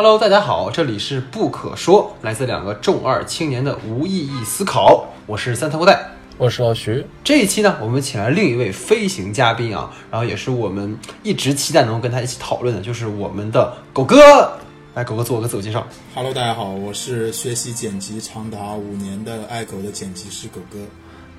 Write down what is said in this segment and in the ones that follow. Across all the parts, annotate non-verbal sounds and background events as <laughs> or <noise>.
Hello，大家好，这里是不可说，来自两个重二青年的无意义思考。我是三头带，我是老徐。这一期呢，我们请来另一位飞行嘉宾啊，然后也是我们一直期待能够跟他一起讨论的，就是我们的狗哥。来，狗哥做个自我介绍。Hello，大家好，我是学习剪辑长达五年的爱狗的剪辑师狗哥。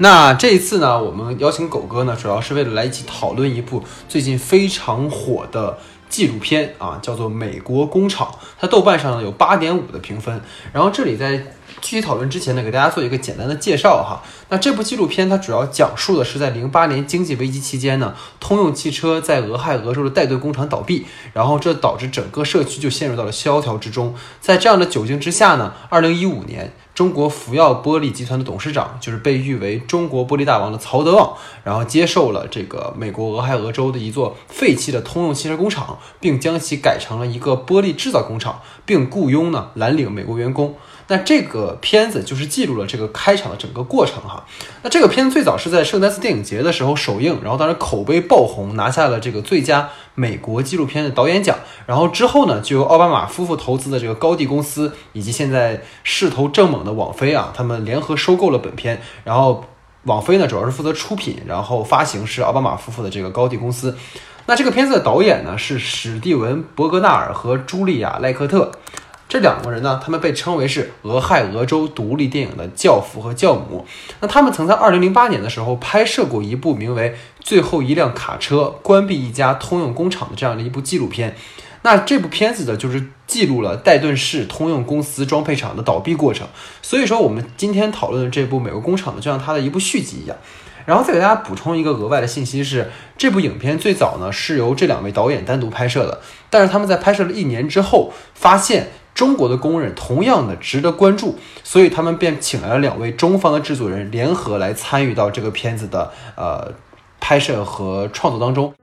那这一次呢，我们邀请狗哥呢，主要是为了来一起讨论一部最近非常火的。纪录片啊，叫做《美国工厂》，它豆瓣上呢有八点五的评分。然后这里在具体讨论之前呢，给大家做一个简单的介绍哈。那这部纪录片它主要讲述的是在零八年经济危机期间呢，通用汽车在俄亥俄州的戴顿工厂倒闭，然后这导致整个社区就陷入到了萧条之中。在这样的窘境之下呢，二零一五年。中国福耀玻璃集团的董事长，就是被誉为中国玻璃大王的曹德旺，然后接受了这个美国俄亥俄州的一座废弃的通用汽车工厂，并将其改成了一个玻璃制造工厂，并雇佣呢蓝领美国员工。那这个片子就是记录了这个开场的整个过程哈。那这个片子最早是在圣丹斯电影节的时候首映，然后当时口碑爆红，拿下了这个最佳美国纪录片的导演奖。然后之后呢，就由奥巴马夫妇投资的这个高地公司，以及现在势头正猛的网飞啊，他们联合收购了本片。然后网飞呢，主要是负责出品，然后发行是奥巴马夫妇的这个高地公司。那这个片子的导演呢是史蒂文·伯格纳尔和茱莉亚·赖克特。这两个人呢，他们被称为是俄亥俄州独立电影的教父和教母。那他们曾在2008年的时候拍摄过一部名为《最后一辆卡车关闭一家通用工厂》的这样的一部纪录片。那这部片子呢，就是记录了戴顿市通用公司装配厂的倒闭过程。所以说，我们今天讨论的这部《美国工厂》呢，就像它的一部续集一样。然后再给大家补充一个额外的信息是，这部影片最早呢是由这两位导演单独拍摄的，但是他们在拍摄了一年之后发现。中国的工人同样的值得关注，所以他们便请来了两位中方的制作人联合来参与到这个片子的呃拍摄和创作当中。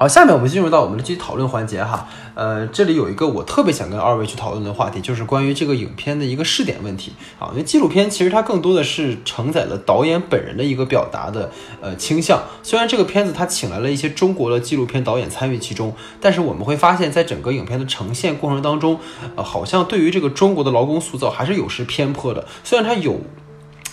好，下面我们进入到我们的具体讨论环节哈。呃，这里有一个我特别想跟二位去讨论的话题，就是关于这个影片的一个试点问题啊。因为纪录片其实它更多的是承载了导演本人的一个表达的呃倾向。虽然这个片子它请来了一些中国的纪录片导演参与其中，但是我们会发现，在整个影片的呈现过程当中，呃，好像对于这个中国的劳工塑造还是有失偏颇的。虽然它有。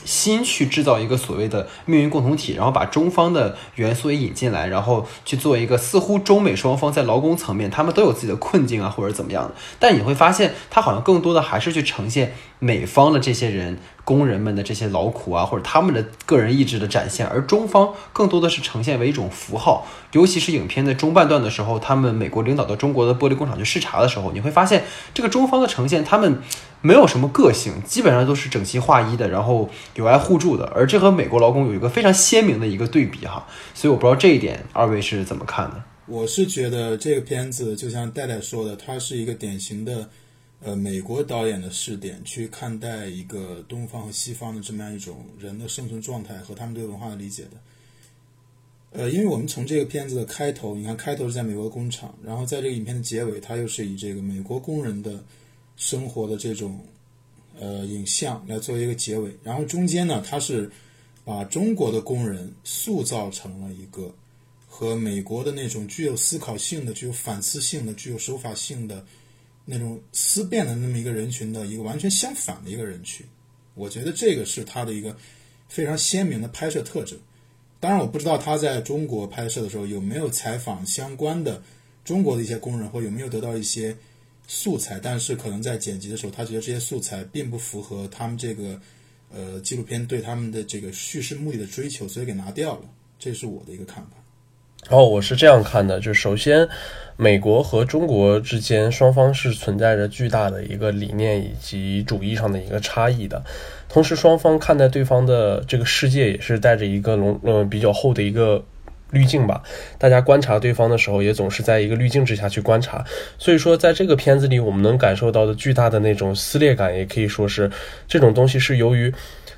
新去制造一个所谓的命运共同体，然后把中方的元素也引进来，然后去做一个似乎中美双方在劳工层面他们都有自己的困境啊，或者怎么样的。但你会发现，它好像更多的还是去呈现美方的这些人。工人们的这些劳苦啊，或者他们的个人意志的展现，而中方更多的是呈现为一种符号。尤其是影片的中半段的时候，他们美国领导到中国的玻璃工厂去视察的时候，你会发现这个中方的呈现，他们没有什么个性，基本上都是整齐划一的，然后友爱互助的。而这和美国劳工有一个非常鲜明的一个对比哈。所以我不知道这一点二位是怎么看的？我是觉得这个片子就像戴戴说的，它是一个典型的。呃，美国导演的视点去看待一个东方和西方的这么样一种人的生存状态和他们对文化的理解的。呃，因为我们从这个片子的开头，你看开头是在美国工厂，然后在这个影片的结尾，它又是以这个美国工人的生活的这种呃影像来作为一个结尾，然后中间呢，它是把中国的工人塑造成了一个和美国的那种具有思考性的、具有反思性的、具有手法性的。那种思辨的那么一个人群的一个完全相反的一个人群，我觉得这个是他的一个非常鲜明的拍摄特征。当然，我不知道他在中国拍摄的时候有没有采访相关的中国的一些工人，或有没有得到一些素材。但是，可能在剪辑的时候，他觉得这些素材并不符合他们这个呃纪录片对他们的这个叙事目的的追求，所以给拿掉了。这是我的一个看法。哦，我是这样看的，就是首先。美国和中国之间，双方是存在着巨大的一个理念以及主义上的一个差异的。同时，双方看待对方的这个世界也是带着一个笼呃比较厚的一个滤镜吧。大家观察对方的时候，也总是在一个滤镜之下去观察。所以说，在这个片子里，我们能感受到的巨大的那种撕裂感，也可以说是这种东西是由于。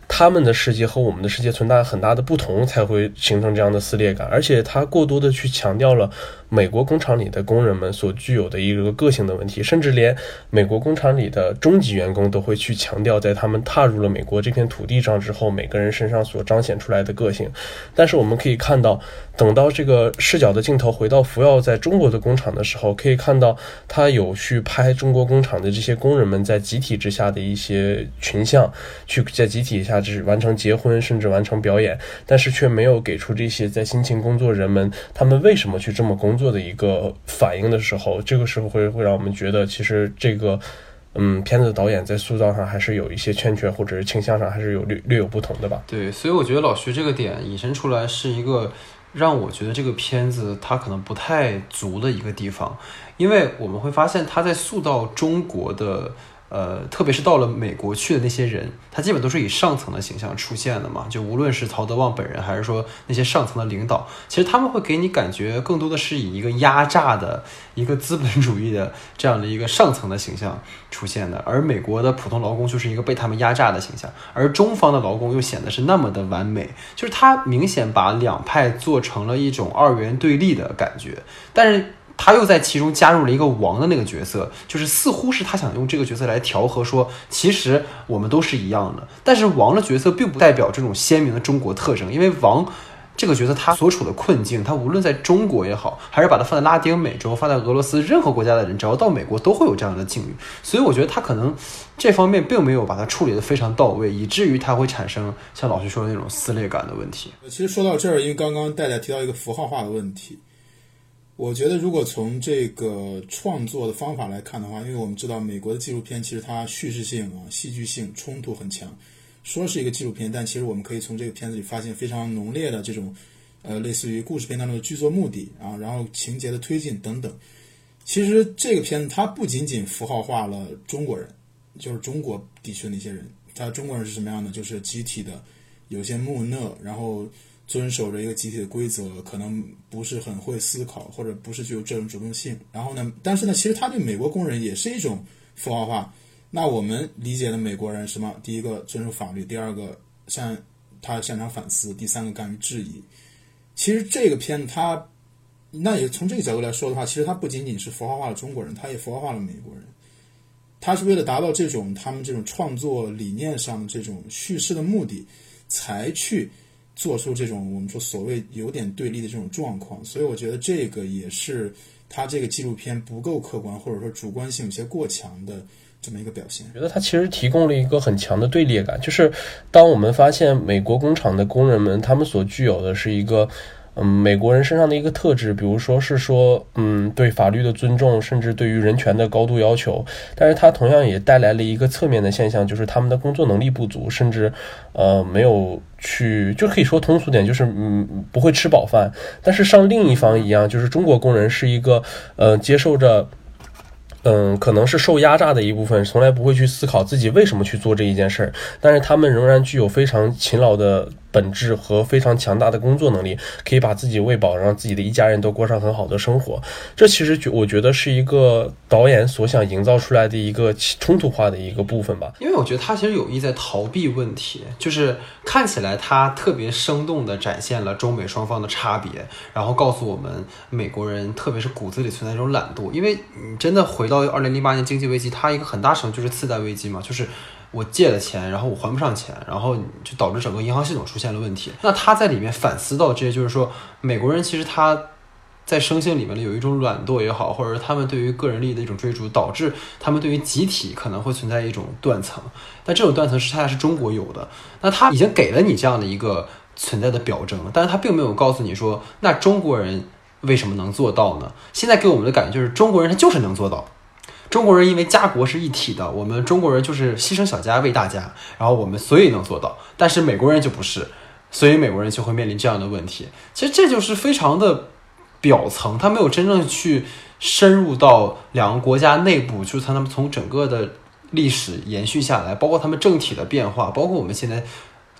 他们的世界和我们的世界存在很大的不同，才会形成这样的撕裂感。而且他过多的去强调了美国工厂里的工人们所具有的一个个性的问题，甚至连美国工厂里的中级员工都会去强调，在他们踏入了美国这片土地上之后，每个人身上所彰显出来的个性。但是我们可以看到，等到这个视角的镜头回到福耀在中国的工厂的时候，可以看到他有去拍中国工厂的这些工人们在集体之下的一些群像，去在集体下只完成结婚，甚至完成表演，但是却没有给出这些在辛勤工作人们他们为什么去这么工作的一个反应的时候，这个时候会会让我们觉得，其实这个。嗯，片子导演在塑造上还是有一些欠缺，或者是倾向上还是有略略有不同的吧。对，所以我觉得老徐这个点引申出来是一个让我觉得这个片子它可能不太足的一个地方，因为我们会发现他在塑造中国的。呃，特别是到了美国去的那些人，他基本都是以上层的形象出现的嘛。就无论是曹德旺本人，还是说那些上层的领导，其实他们会给你感觉更多的是以一个压榨的一个资本主义的这样的一个上层的形象出现的。而美国的普通劳工就是一个被他们压榨的形象，而中方的劳工又显得是那么的完美，就是他明显把两派做成了一种二元对立的感觉，但是。他又在其中加入了一个王的那个角色，就是似乎是他想用这个角色来调和，说其实我们都是一样的。但是王的角色并不代表这种鲜明的中国特征，因为王这个角色他所处的困境，他无论在中国也好，还是把它放在拉丁美洲、放在俄罗斯任何国家的人，只要到美国都会有这样的境遇。所以我觉得他可能这方面并没有把它处理得非常到位，以至于他会产生像老徐说的那种撕裂感的问题。其实说到这儿，因为刚刚戴戴提到一个符号化的问题。我觉得，如果从这个创作的方法来看的话，因为我们知道美国的纪录片其实它叙事性啊、戏剧性、冲突很强。说是一个纪录片，但其实我们可以从这个片子里发现非常浓烈的这种，呃，类似于故事片当中的剧作目的啊，然后情节的推进等等。其实这个片子它不仅仅符号化了中国人，就是中国地区的那些人。他中国人是什么样的？就是集体的，有些木讷，然后。遵守着一个集体的规则，可能不是很会思考，或者不是具有这种主动性。然后呢，但是呢，其实他对美国工人也是一种符号化。那我们理解的美国人什么？第一个遵守法律，第二个擅他擅长反思，第三个敢于质疑。其实这个片子他，那也从这个角度来说的话，其实他不仅仅是符号化了中国人，他也符号化了美国人。他是为了达到这种他们这种创作理念上的这种叙事的目的，才去。做出这种我们说所谓有点对立的这种状况，所以我觉得这个也是他这个纪录片不够客观，或者说主观性有些过强的这么一个表现。觉得他其实提供了一个很强的对立感，就是当我们发现美国工厂的工人们，他们所具有的是一个。嗯，美国人身上的一个特质，比如说是说，嗯，对法律的尊重，甚至对于人权的高度要求。但是它同样也带来了一个侧面的现象，就是他们的工作能力不足，甚至，呃，没有去，就可以说通俗点，就是嗯，不会吃饱饭。但是像另一方一样，就是中国工人是一个，呃，接受着。嗯，可能是受压榨的一部分，从来不会去思考自己为什么去做这一件事儿，但是他们仍然具有非常勤劳的本质和非常强大的工作能力，可以把自己喂饱，让自己的一家人都过上很好的生活。这其实觉我觉得是一个导演所想营造出来的一个冲突化的一个部分吧。因为我觉得他其实有意在逃避问题，就是看起来他特别生动地展现了中美双方的差别，然后告诉我们美国人特别是骨子里存在一种懒惰，因为你真的回。到二零零八年经济危机，它一个很大程度就是次贷危机嘛，就是我借了钱，然后我还不上钱，然后就导致整个银行系统出现了问题。那他在里面反思到这些，就是说美国人其实他在生性里面的有一种懒惰也好，或者是他们对于个人利益的一种追逐，导致他们对于集体可能会存在一种断层。但这种断层是恰恰是中国有的。那他已经给了你这样的一个存在的表征，但是他并没有告诉你说，那中国人为什么能做到呢？现在给我们的感觉就是中国人他就是能做到。中国人因为家国是一体的，我们中国人就是牺牲小家为大家，然后我们所以能做到。但是美国人就不是，所以美国人就会面临这样的问题。其实这就是非常的表层，他没有真正去深入到两个国家内部，就是他们从整个的历史延续下来，包括他们政体的变化，包括我们现在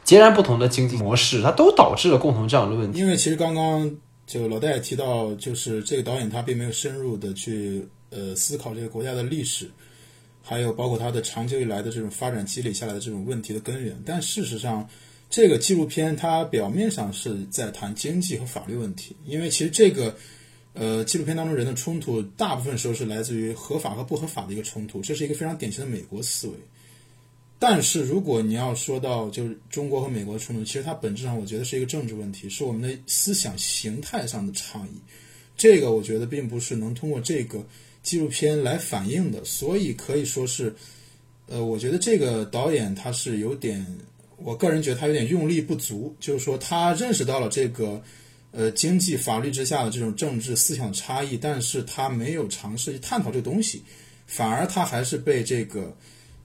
截然不同的经济模式，它都导致了共同这样的问题。因为其实刚刚就老戴提到，就是这个导演他并没有深入的去。<laughs> 呃，思考这个国家的历史，还有包括它的长久以来的这种发展积累下来的这种问题的根源。但事实上，这个纪录片它表面上是在谈经济和法律问题，因为其实这个呃纪录片当中人的冲突，大部分时候是来自于合法和不合法的一个冲突，这是一个非常典型的美国思维。但是如果你要说到就是中国和美国的冲突，其实它本质上我觉得是一个政治问题，是我们的思想形态上的差异。这个我觉得并不是能通过这个纪录片来反映的，所以可以说是，呃，我觉得这个导演他是有点，我个人觉得他有点用力不足，就是说他认识到了这个，呃，经济法律之下的这种政治思想差异，但是他没有尝试去探讨这个东西，反而他还是被这个。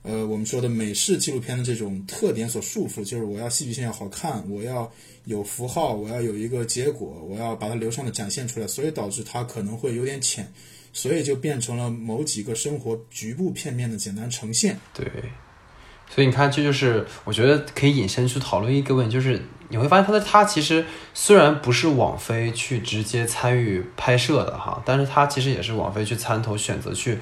呃，我们说的美式纪录片的这种特点所束缚，就是我要戏剧性要好看，我要有符号，我要有一个结果，我要把它流畅的展现出来，所以导致它可能会有点浅，所以就变成了某几个生活局部片面的简单呈现。对，所以你看，这就是我觉得可以引申去讨论一个问题，就是你会发现，它的它其实虽然不是网飞去直接参与拍摄的哈，但是它其实也是网飞去参投选择去。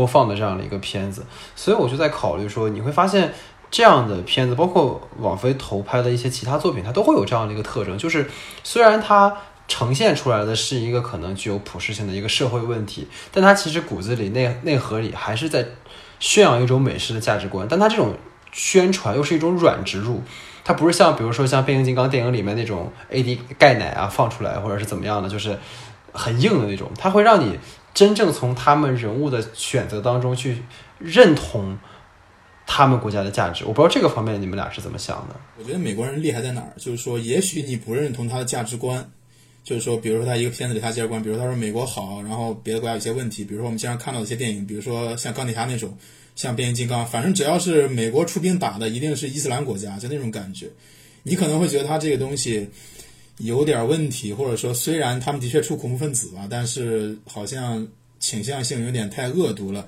播放的这样的一个片子，所以我就在考虑说，你会发现这样的片子，包括网飞投拍的一些其他作品，它都会有这样的一个特征，就是虽然它呈现出来的是一个可能具有普适性的一个社会问题，但它其实骨子里内内核里还是在宣扬一种美式的价值观，但它这种宣传又是一种软植入，它不是像比如说像变形金刚电影里面那种 AD 钙奶啊放出来，或者是怎么样的，就是很硬的那种，它会让你。真正从他们人物的选择当中去认同他们国家的价值，我不知道这个方面你们俩是怎么想的。我觉得美国人厉害在哪儿？就是说，也许你不认同他的价值观，就是说，比如说他一个片子里他价值观，比如他说美国好，然后别的国家有些问题，比如说我们经常看到一些电影，比如说像钢铁侠那种，像变形金刚，反正只要是美国出兵打的，一定是伊斯兰国家，就那种感觉。你可能会觉得他这个东西。有点问题，或者说虽然他们的确出恐怖分子吧，但是好像倾向性有点太恶毒了。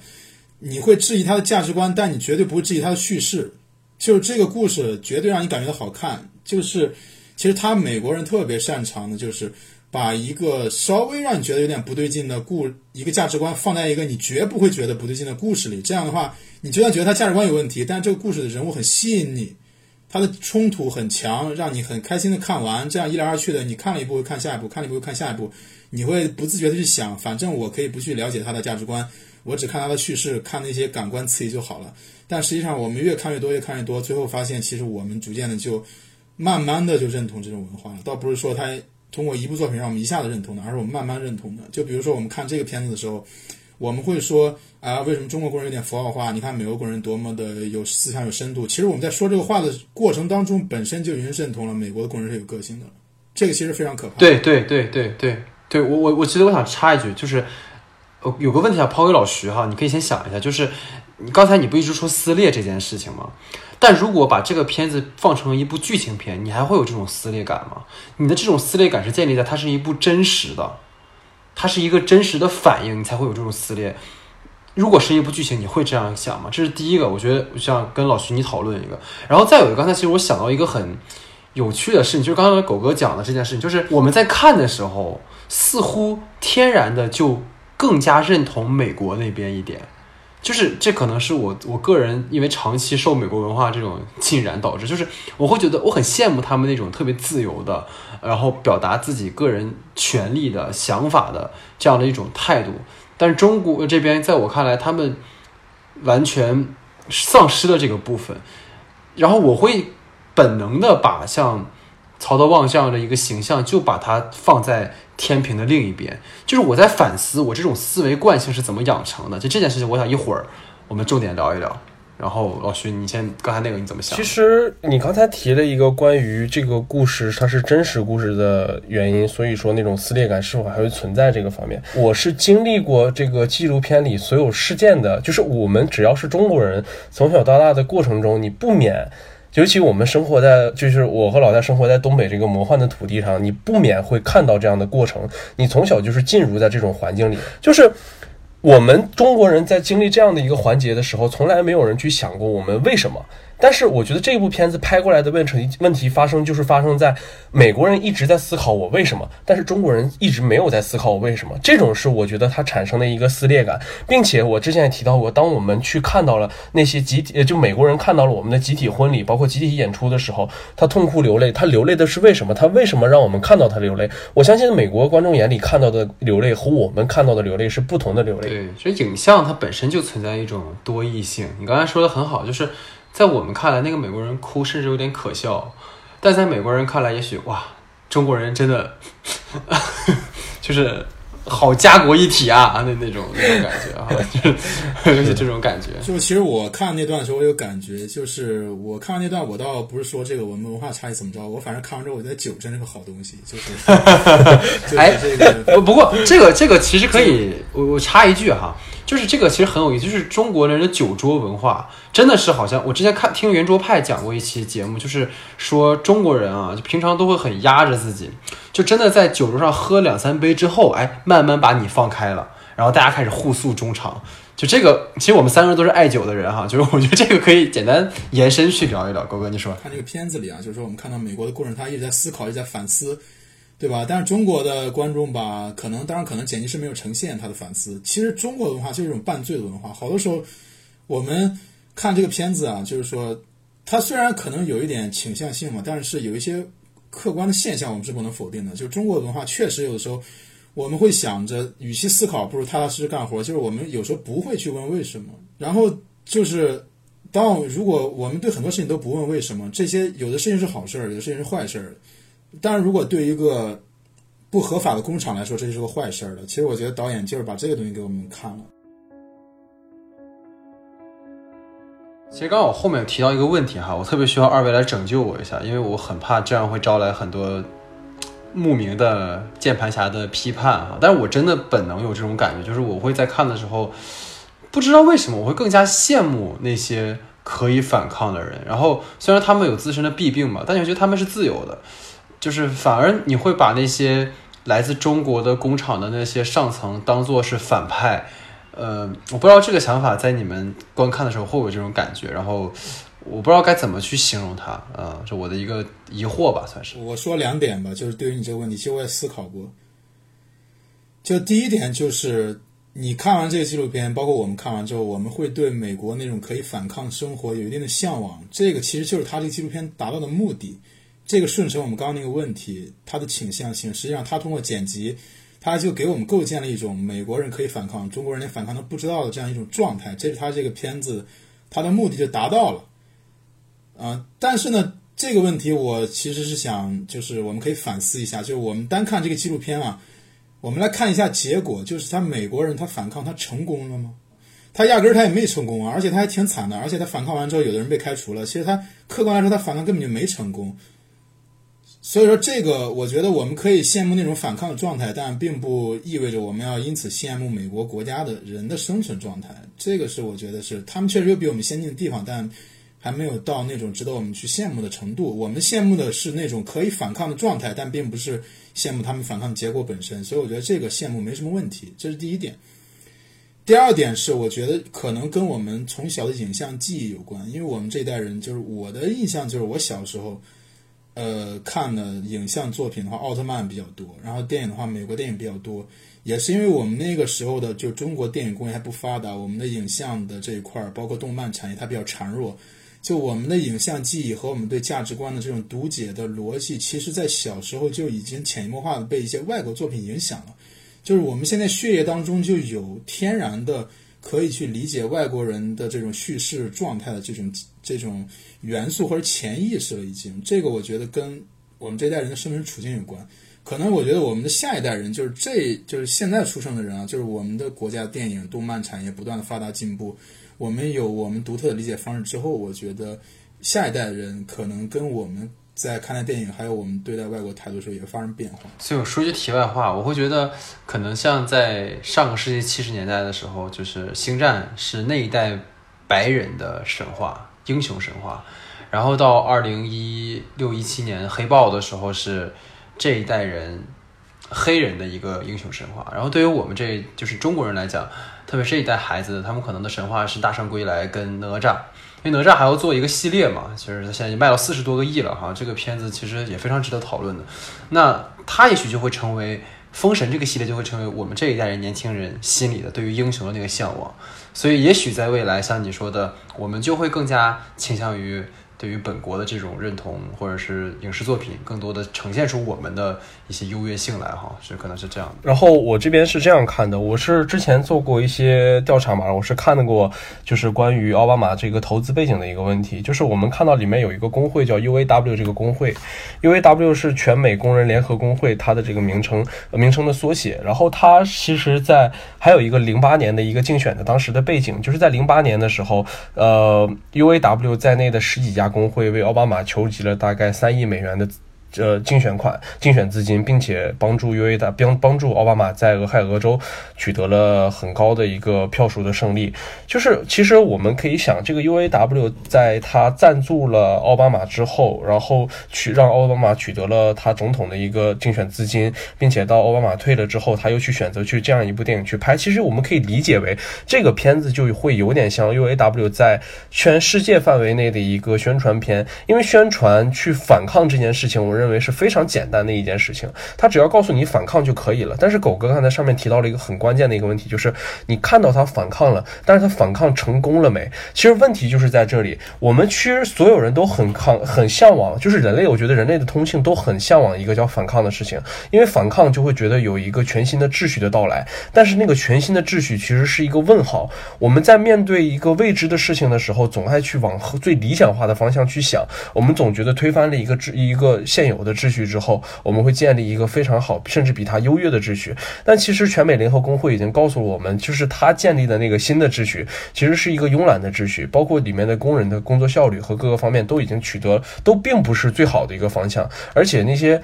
你会质疑他的价值观，但你绝对不会质疑他的叙事。就是这个故事绝对让你感觉到好看。就是其实他美国人特别擅长的就是把一个稍微让你觉得有点不对劲的故一个价值观放在一个你绝不会觉得不对劲的故事里。这样的话，你就算觉得他价值观有问题，但这个故事的人物很吸引你。它的冲突很强，让你很开心的看完，这样一来二去的，你看了一部看下一部，看了一部会看下一部，你会不自觉的去想，反正我可以不去了解他的价值观，我只看他的叙事，看那些感官刺激就好了。但实际上，我们越看越多，越看越多，最后发现，其实我们逐渐的就慢慢的就认同这种文化了。倒不是说他通过一部作品让我们一下子认同的，而是我们慢慢认同的。就比如说我们看这个片子的时候。我们会说啊，为什么中国工人有点符号化？你看美国工人多么的有思想、有深度。其实我们在说这个话的过程当中，本身就已经认同了美国的工人是有个性的。这个其实非常可怕。对对对对对对，我我我其实我想插一句，就是呃有个问题想抛给老徐哈，你可以先想一下，就是你刚才你不一直说撕裂这件事情吗？但如果把这个片子放成一部剧情片，你还会有这种撕裂感吗？你的这种撕裂感是建立在它是一部真实的。它是一个真实的反应，你才会有这种撕裂。如果是一部剧情，你会这样想吗？这是第一个，我觉得我想跟老徐你讨论一个。然后再有一个，刚才其实我想到一个很有趣的事情，就是刚才狗哥讲的这件事情，就是我们在看的时候，似乎天然的就更加认同美国那边一点。就是这可能是我我个人因为长期受美国文化这种浸染导致，就是我会觉得我很羡慕他们那种特别自由的，然后表达自己个人权利的想法的这样的一种态度。但是中国这边在我看来，他们完全丧失了这个部分，然后我会本能的把像曹德旺这样的一个形象，就把它放在。天平的另一边，就是我在反思我这种思维惯性是怎么养成的。就这件事情，我想一会儿我们重点聊一聊。然后老徐，你先刚才那个你怎么想？其实你刚才提了一个关于这个故事它是真实故事的原因，所以说那种撕裂感是否还会存在这个方面，我是经历过这个纪录片里所有事件的，就是我们只要是中国人，从小到大的过程中，你不免。尤其我们生活在，就是我和老戴生活在东北这个魔幻的土地上，你不免会看到这样的过程。你从小就是进入在这种环境里，就是我们中国人在经历这样的一个环节的时候，从来没有人去想过我们为什么。但是我觉得这部片子拍过来的问题问题发生就是发生在美国人一直在思考我为什么，但是中国人一直没有在思考我为什么。这种是我觉得它产生的一个撕裂感，并且我之前也提到过，当我们去看到了那些集体，就美国人看到了我们的集体婚礼，包括集体演出的时候，他痛哭流泪。他流泪的是为什么？他为什么让我们看到他流泪？我相信美国观众眼里看到的流泪和我们看到的流泪是不同的流泪。对，所以影像它本身就存在一种多异性。你刚才说的很好，就是。在我们看来，那个美国人哭甚至有点可笑，但在美国人看来，也许哇，中国人真的 <laughs> 就是好家国一体啊，那那种那种感觉啊，<laughs> 就是这种感觉。就其实我看那段的时候，我有感觉，就是我看完那段，我倒不是说这个我们文化差异怎么着，我反正看完之后，我觉得酒真是个好东西，就是。<laughs> 哎，不不过这个这个其实可以，我我插一句哈。就是这个其实很有意思，就是中国人的酒桌文化真的是好像我之前看听圆桌派讲过一期节目，就是说中国人啊，就平常都会很压着自己，就真的在酒桌上喝两三杯之后，哎，慢慢把你放开了，然后大家开始互诉衷肠。就这个，其实我们三个人都是爱酒的人哈，就是我觉得这个可以简单延伸去聊一聊。狗哥，你说，看这个片子里啊，就是说我们看到美国的工人他一直在思考，一直在反思。对吧？但是中国的观众吧，可能当然可能剪辑师没有呈现他的反思。其实中国文化就是一种半醉的文化。好多时候，我们看这个片子啊，就是说，它虽然可能有一点倾向性嘛，但是有一些客观的现象我们是不能否定的。就是中国文化确实有的时候，我们会想着，与其思考，不如踏踏实实干活。就是我们有时候不会去问为什么。然后就是，当如果我们对很多事情都不问为什么，这些有的事情是好事儿，有的事情是坏事儿。当然，如果对一个不合法的工厂来说，这就是个坏事儿了。其实，我觉得导演就是把这个东西给我们看了。其实，刚刚我后面提到一个问题哈，我特别需要二位来拯救我一下，因为我很怕这样会招来很多慕名的键盘侠的批判哈。但是我真的本能有这种感觉，就是我会在看的时候，不知道为什么我会更加羡慕那些可以反抗的人。然后，虽然他们有自身的弊病吧，但我觉得他们是自由的。就是反而你会把那些来自中国的工厂的那些上层当做是反派，呃，我不知道这个想法在你们观看的时候会不会有这种感觉，然后我不知道该怎么去形容它，啊，是我的一个疑惑吧，算是。我说两点吧，就是对于你这个问题，其实我也思考过。就第一点就是，你看完这个纪录片，包括我们看完之后，我们会对美国那种可以反抗生活有一定的向往，这个其实就是他这个纪录片达到的目的。这个顺承我们刚刚那个问题，它的倾向性，实际上它通过剪辑，它就给我们构建了一种美国人可以反抗，中国人连反抗都不知道的这样一种状态。这是他这个片子，它的目的就达到了。啊，但是呢，这个问题我其实是想，就是我们可以反思一下，就是我们单看这个纪录片啊，我们来看一下结果，就是他美国人他反抗他成功了吗？他压根儿他也没成功啊，而且他还挺惨的，而且他反抗完之后，有的人被开除了。其实他客观来说，他反抗根本就没成功。所以说，这个我觉得我们可以羡慕那种反抗的状态，但并不意味着我们要因此羡慕美国国家的人的生存状态。这个是我觉得是他们确实有比我们先进的地方，但还没有到那种值得我们去羡慕的程度。我们羡慕的是那种可以反抗的状态，但并不是羡慕他们反抗的结果本身。所以我觉得这个羡慕没什么问题，这是第一点。第二点是，我觉得可能跟我们从小的影像记忆有关，因为我们这一代人，就是我的印象就是我小时候。呃，看的影像作品的话，奥特曼比较多，然后电影的话，美国电影比较多，也是因为我们那个时候的就中国电影工业还不发达，我们的影像的这一块儿，包括动漫产业它比较孱弱，就我们的影像记忆和我们对价值观的这种读解的逻辑，其实在小时候就已经潜移默化的被一些外国作品影响了，就是我们现在血液当中就有天然的可以去理解外国人的这种叙事状态的这种这种。元素或者潜意识了，已经这个我觉得跟我们这代人的生存处境有关。可能我觉得我们的下一代人，就是这就是现在出生的人啊，就是我们的国家电影动漫产业不断的发达进步，我们有我们独特的理解方式之后，我觉得下一代人可能跟我们在看待电影还有我们对待外国态度的时候也发生变化。所以我说句题外话，我会觉得可能像在上个世纪七十年代的时候，就是《星战》是那一代白人的神话。英雄神话，然后到二零一六一七年黑豹的时候是这一代人，黑人的一个英雄神话。然后对于我们这就是中国人来讲，特别是一代孩子，他们可能的神话是大圣归来跟哪吒。因为哪吒还要做一个系列嘛，其实他现在已经卖到四十多个亿了哈，这个片子其实也非常值得讨论的。那他也许就会成为封神这个系列就会成为我们这一代人年轻人心里的对于英雄的那个向往。所以也许在未来，像你说的，我们就会更加倾向于。对于本国的这种认同，或者是影视作品，更多的呈现出我们的一些优越性来，哈，是可能是这样的。然后我这边是这样看的，我是之前做过一些调查嘛，我是看到过，就是关于奥巴马这个投资背景的一个问题，就是我们看到里面有一个工会叫 UAW 这个工会，UAW 是全美工人联合工会，它的这个名称名称的缩写。然后它其实在还有一个零八年的一个竞选的当时的背景，就是在零八年的时候，呃，UAW 在内的十几家。工会为奥巴马筹集了大概三亿美元的。呃，竞选款、竞选资金，并且帮助 U A 的帮帮助奥巴马在俄亥俄州取得了很高的一个票数的胜利。就是其实我们可以想，这个 U A W 在他赞助了奥巴马之后，然后去让奥巴马取得了他总统的一个竞选资金，并且到奥巴马退了之后，他又去选择去这样一部电影去拍。其实我们可以理解为，这个片子就会有点像 U A W 在全世界范围内的一个宣传片，因为宣传去反抗这件事情，我认。认为是非常简单的一件事情，他只要告诉你反抗就可以了。但是狗哥刚才上面提到了一个很关键的一个问题，就是你看到他反抗了，但是他反抗成功了没？其实问题就是在这里。我们其实所有人都很抗，很向往，就是人类，我觉得人类的通性都很向往一个叫反抗的事情，因为反抗就会觉得有一个全新的秩序的到来。但是那个全新的秩序其实是一个问号。我们在面对一个未知的事情的时候，总爱去往最理想化的方向去想。我们总觉得推翻了一个秩一个现有。有的秩序之后，我们会建立一个非常好，甚至比它优越的秩序。但其实全美联合工会已经告诉我们，就是他建立的那个新的秩序，其实是一个慵懒的秩序，包括里面的工人的工作效率和各个方面都已经取得，都并不是最好的一个方向。而且那些，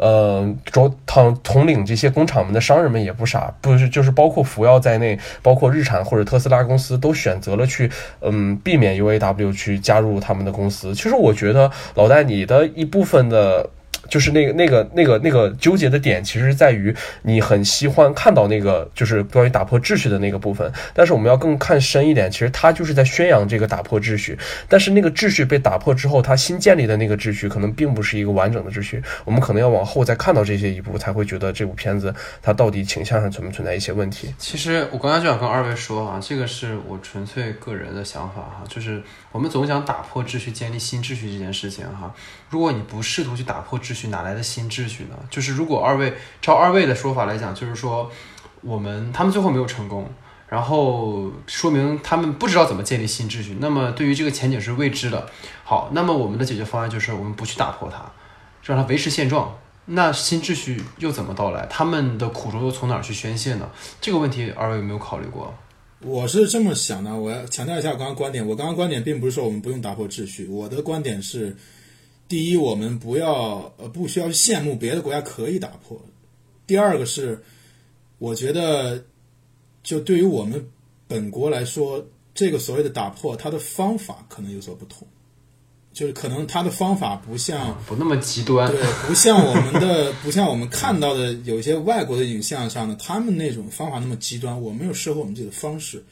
呃，主统统领这些工厂们的商人们也不傻，不是就是包括福耀在内，包括日产或者特斯拉公司都选择了去，嗯，避免 UAW 去加入他们的公司。其实我觉得老戴你的一部分的。就是那个那个那个那个纠结的点，其实在于你很喜欢看到那个就是关于打破秩序的那个部分。但是我们要更看深一点，其实他就是在宣扬这个打破秩序。但是那个秩序被打破之后，他新建立的那个秩序可能并不是一个完整的秩序。我们可能要往后再看到这些一步，才会觉得这部片子它到底倾向上存不存在一些问题。其实我刚才就想跟二位说啊，这个是我纯粹个人的想法哈，就是我们总讲打破秩序、建立新秩序这件事情哈。如果你不试图去打破秩序，哪来的新秩序呢？就是如果二位照二位的说法来讲，就是说我们他们最后没有成功，然后说明他们不知道怎么建立新秩序。那么对于这个前景是未知的。好，那么我们的解决方案就是我们不去打破它，让它维持现状。那新秩序又怎么到来？他们的苦衷又从哪儿去宣泄呢？这个问题二位有没有考虑过？我是这么想的，我要强调一下我刚刚观点。我刚刚观点并不是说我们不用打破秩序，我的观点是。第一，我们不要呃不需要羡慕别的国家可以打破。第二个是，我觉得就对于我们本国来说，这个所谓的打破，它的方法可能有所不同，就是可能他的方法不像不那么极端，对，<laughs> 不像我们的不像我们看到的有一些外国的影像上的他们那种方法那么极端。我们有适合我们自己的方式，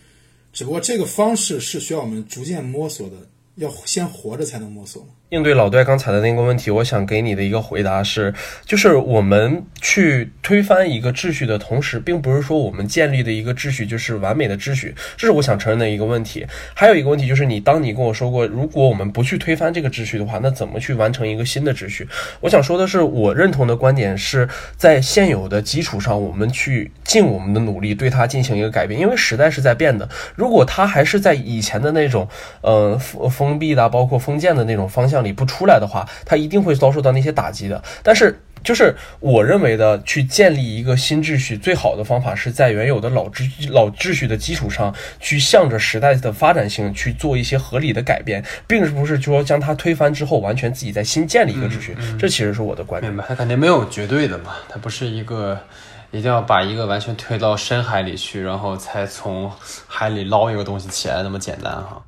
只不过这个方式是需要我们逐渐摸索的，要先活着才能摸索嘛。应对老段刚才的那个问题，我想给你的一个回答是，就是我们去推翻一个秩序的同时，并不是说我们建立的一个秩序就是完美的秩序，这是我想承认的一个问题。还有一个问题就是，你当你跟我说过，如果我们不去推翻这个秩序的话，那怎么去完成一个新的秩序？我想说的是，我认同的观点是在现有的基础上，我们去尽我们的努力对它进行一个改变，因为时代是在变的。如果它还是在以前的那种，呃，封封闭的，包括封建的那种方向。里不出来的话，他一定会遭受到那些打击的。但是，就是我认为的，去建立一个新秩序，最好的方法是在原有的老秩老秩序的基础上，去向着时代的发展性去做一些合理的改变，并不是说将它推翻之后，完全自己再新建立一个秩序。这其实是我的观点。明白，它肯定没有绝对的嘛，它不是一个一定要把一个完全推到深海里去，然后才从海里捞一个东西起来那么简单哈。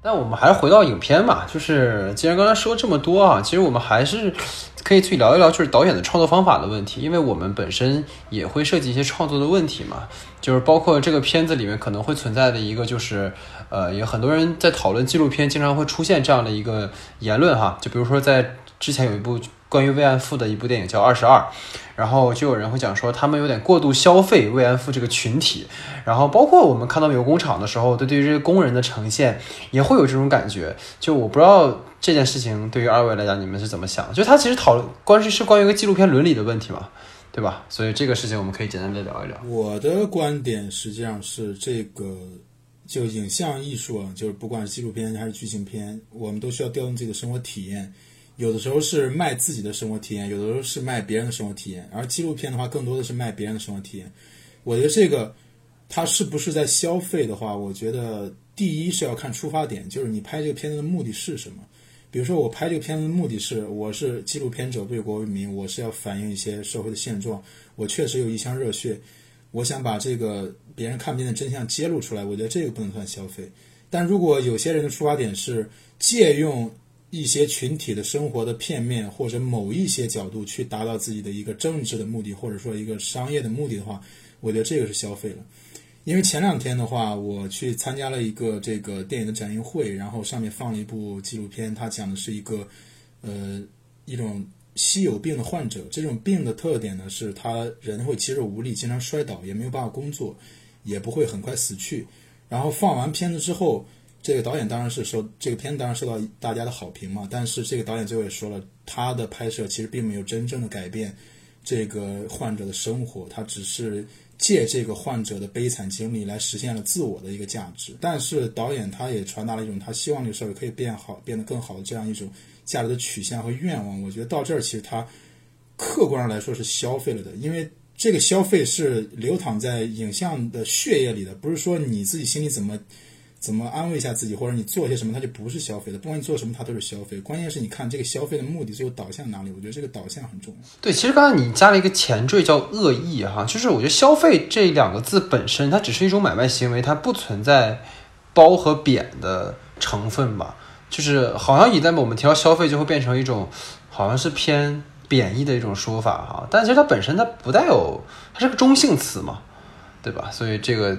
但我们还是回到影片嘛，就是既然刚才说这么多啊，其实我们还是可以去聊一聊就是导演的创作方法的问题，因为我们本身也会涉及一些创作的问题嘛，就是包括这个片子里面可能会存在的一个就是，呃，有很多人在讨论纪录片，经常会出现这样的一个言论哈，就比如说在之前有一部关于慰安妇的一部电影叫《二十二》，然后就有人会讲说他们有点过度消费慰安妇这个群体，然后包括我们看到美国工厂的时候，对对于这些工人的呈现也会有这种感觉。就我不知道这件事情对于二位来讲，你们是怎么想？就他其实讨论关系是关于一个纪录片伦理的问题嘛，对吧？所以这个事情我们可以简单的聊一聊。我的观点实际上是这个，就影像艺术啊，就是不管是纪录片还是剧情片，我们都需要调动自己的生活体验。有的时候是卖自己的生活体验，有的时候是卖别人的生活体验。而纪录片的话，更多的是卖别人的生活体验。我觉得这个，它是不是在消费的话，我觉得第一是要看出发点，就是你拍这个片子的目的是什么。比如说，我拍这个片子的目的是，我是纪录片者，为国为民，我是要反映一些社会的现状，我确实有一腔热血，我想把这个别人看不见的真相揭露出来，我觉得这个不能算消费。但如果有些人的出发点是借用一些群体的生活的片面或者某一些角度去达到自己的一个政治的目的，或者说一个商业的目的的话，我觉得这个是消费了。因为前两天的话，我去参加了一个这个电影的展映会，然后上面放了一部纪录片，它讲的是一个呃一种稀有病的患者。这种病的特点呢是，他人会肌肉无力，经常摔倒，也没有办法工作，也不会很快死去。然后放完片子之后，这个导演当然是受这个片子当然受到大家的好评嘛，但是这个导演最后也说了，他的拍摄其实并没有真正的改变这个患者的生活，他只是借这个患者的悲惨经历来实现了自我的一个价值。但是导演他也传达了一种他希望这个社会可以变好、变得更好的这样一种价值的取向和愿望。我觉得到这儿其实他客观上来说是消费了的，因为这个消费是流淌在影像的血液里的，不是说你自己心里怎么。怎么安慰一下自己，或者你做些什么，它就不是消费的。不管你做什么，它都是消费。关键是你看这个消费的目的最后导向哪里。我觉得这个导向很重要。对，其实刚才你加了一个前缀叫恶意哈，就是我觉得消费这两个字本身它只是一种买卖行为，它不存在褒和贬的成分吧。就是好像一旦我们提到消费，就会变成一种好像是偏贬义的一种说法哈。但其实它本身它不带有，它是个中性词嘛，对吧？所以这个。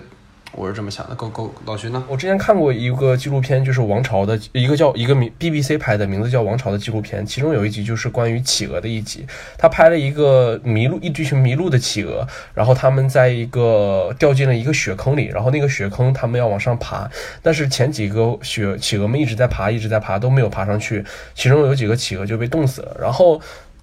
我是这么想的，够够老徐呢？我之前看过一个纪录片，就是王朝的一个叫一个名 BBC 拍的，名字叫《王朝》的纪录片，其中有一集就是关于企鹅的一集。他拍了一个迷路一群迷路的企鹅，然后他们在一个掉进了一个雪坑里，然后那个雪坑他们要往上爬，但是前几个雪企鹅们一直在爬，一直在爬，都没有爬上去，其中有几个企鹅就被冻死了，然后。